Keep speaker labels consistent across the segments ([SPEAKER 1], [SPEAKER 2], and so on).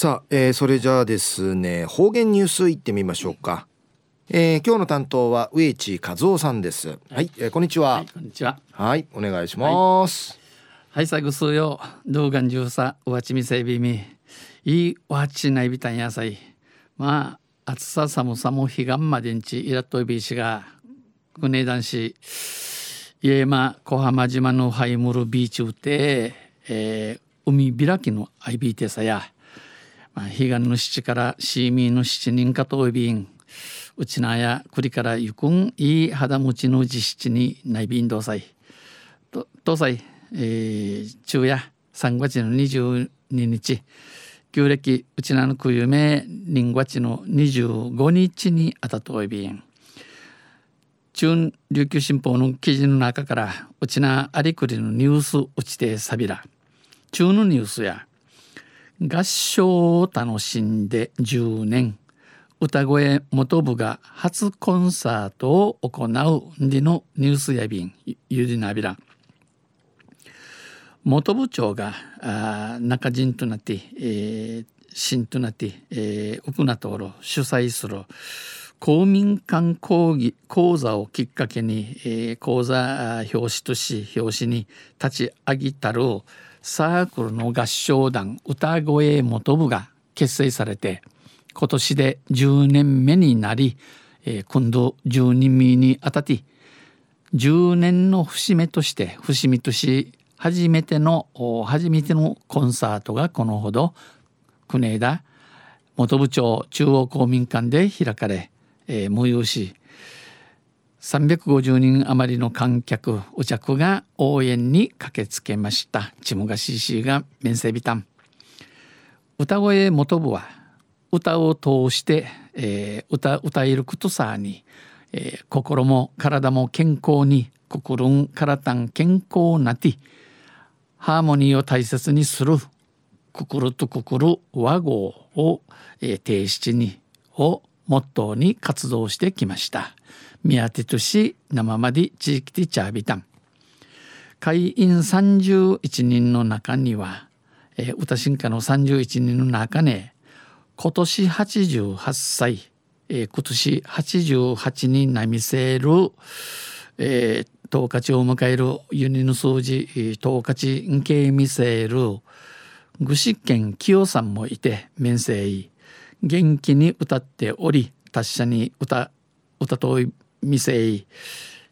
[SPEAKER 1] さあ、えー、それじゃあですね方言ニュースいってみましょうか、えー、今日の担当は植地和夫さんです。はい、はい、えー、こんにちは、はい、
[SPEAKER 2] こんにちは。
[SPEAKER 1] はいお願いします。
[SPEAKER 2] はい、最後数よ動画中さおわちみせびみ。いいわちないびたんやさい。まあ暑さ寒さも彼岸までんちいらっといびしがくねだんし家間小浜島のハイムルビーチうて、えー、海開きのアイビーテさやまあ、彼岸の七からシーミーの七人かといびん。うちなや栗からゆくんいい肌持ちの実七に内便同祭と東西、えー、昼夜3月の22日。旧暦うちなのくゆめ人月の25日にあたといびん。中琉球新報の記事の中からうちなありくりのニュースうちてさびら。中のニュースや合唱を楽しんで10年。歌声元部が初コンサートを行うでのニュースやびんゆりなびら。元部長があ中人となって、えー、新となって、えー、奥名とろ主催する。公民館講義講座をきっかけに、えー、講座表紙とし表紙に立ち上げたるサークルの合唱団歌声元部が結成されて今年で10年目になり、えー、今度12名にあたって10年の節目として節目とし初めての初めてのコンサートがこのほど国枝元部長中央公民館で開かれ、えー、催し350人余りの観客お着が応援に駆けつけました。チムガシーシーが面世ビタン。歌声元部は歌を通して、えー、歌歌えることさに、えー、心も体も健康に心ん体ん健康なてハーモニーを大切にする心と心和合を、えー、提出にをモットーに活動してきました。宮手とし生まで地域でチャービタン会員31人の中には、えー、歌進化の31人の中ね今年88歳、えー、今年88になみせる、えー、十勝を迎えるユニの数字十勝んけみせる具志堅清さんもいて面生元気に歌っており達者に歌歌とい店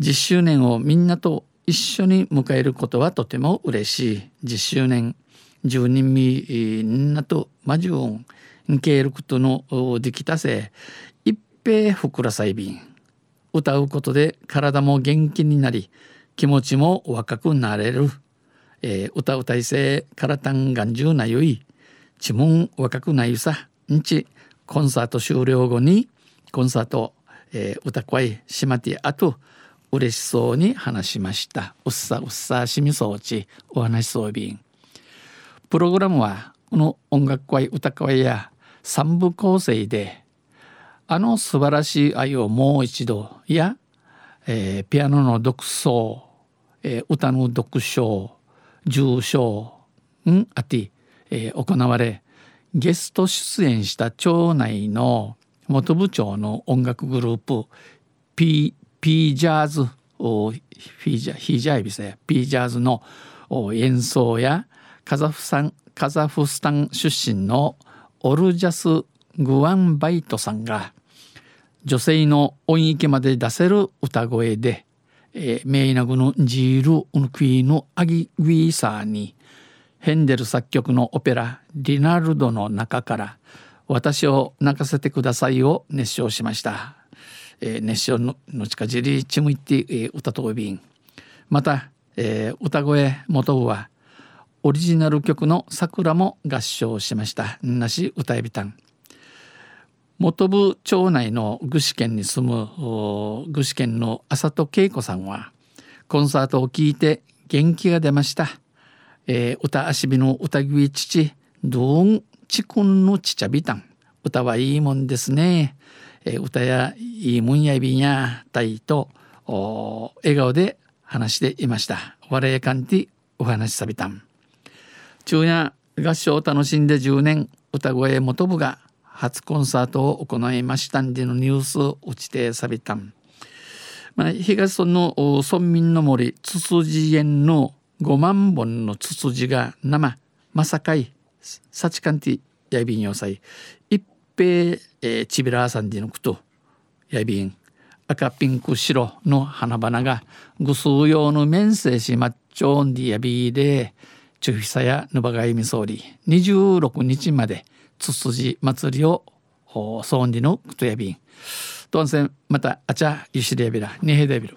[SPEAKER 2] 10周年をみんなと一緒に迎えることはとても嬉しい。10周年10人みんなとマジュン受けることのできたせ一平ふくらさいびん。歌うことで体も元気になり気持ちも若くなれる、えー、歌う体制からたんがんじゅうなゆい。ちもん若くなゆさ。んちコンサート終了後にコンサートえー、歌声しまってあと嬉しそうに話しました。うっさうっさしみそうちお話しそうびん。プログラムはこの音楽会歌声や三部構成であの素晴らしい愛をもう一度や、えー、ピアノの独奏、えー、歌の読唱重唱ん？あて、えー、行われゲスト出演した町内の元部長の音楽グループ P, P ジャーズフィージャヒージャイビセ P ジャーズの演奏やカザフスタンカザフスタン出身のオルジャス・グワンバイトさんが女性の音域まで出せる歌声で、メイナグのジール・ウンクイのアギ・ウィーサーにヘンデル作曲のオペラ「リナルド」の中から私を泣かせてくださいを熱唱しました。えー、熱唱ののちかじりちむいて、えー、歌とびん。また、えー、歌声元部はオリジナル曲の桜も合唱しました。なし歌えびたん。元部町内の具志堅に住む具志堅の浅戸恵子さんはコンサートを聴いて元気が出ました。えー、歌足火の歌ぎ父どんちくんのちちゃびたん歌はいいもんですね、えー、歌やいいもんやびんやたいと笑顔で話していました。我々かんてお話しさびたん。昼夜合唱を楽しんで10年歌声元部が初コンサートを行いましたんでのニュースを打ちてさびたん、まあ、東村の村民の森ツツジ園の5万本のツツジが生まさかいサチカンティやびんよさい。一平、えー、ちびらさんでのくとやびん。赤ピンク白の花々がぐすう用の面生しまっちょんでやびでチュフィサやぬばがいみ総理26日までつつじ祭りをソンディのクトヤビントンセンまたあちゃゆしレビラニヘデビル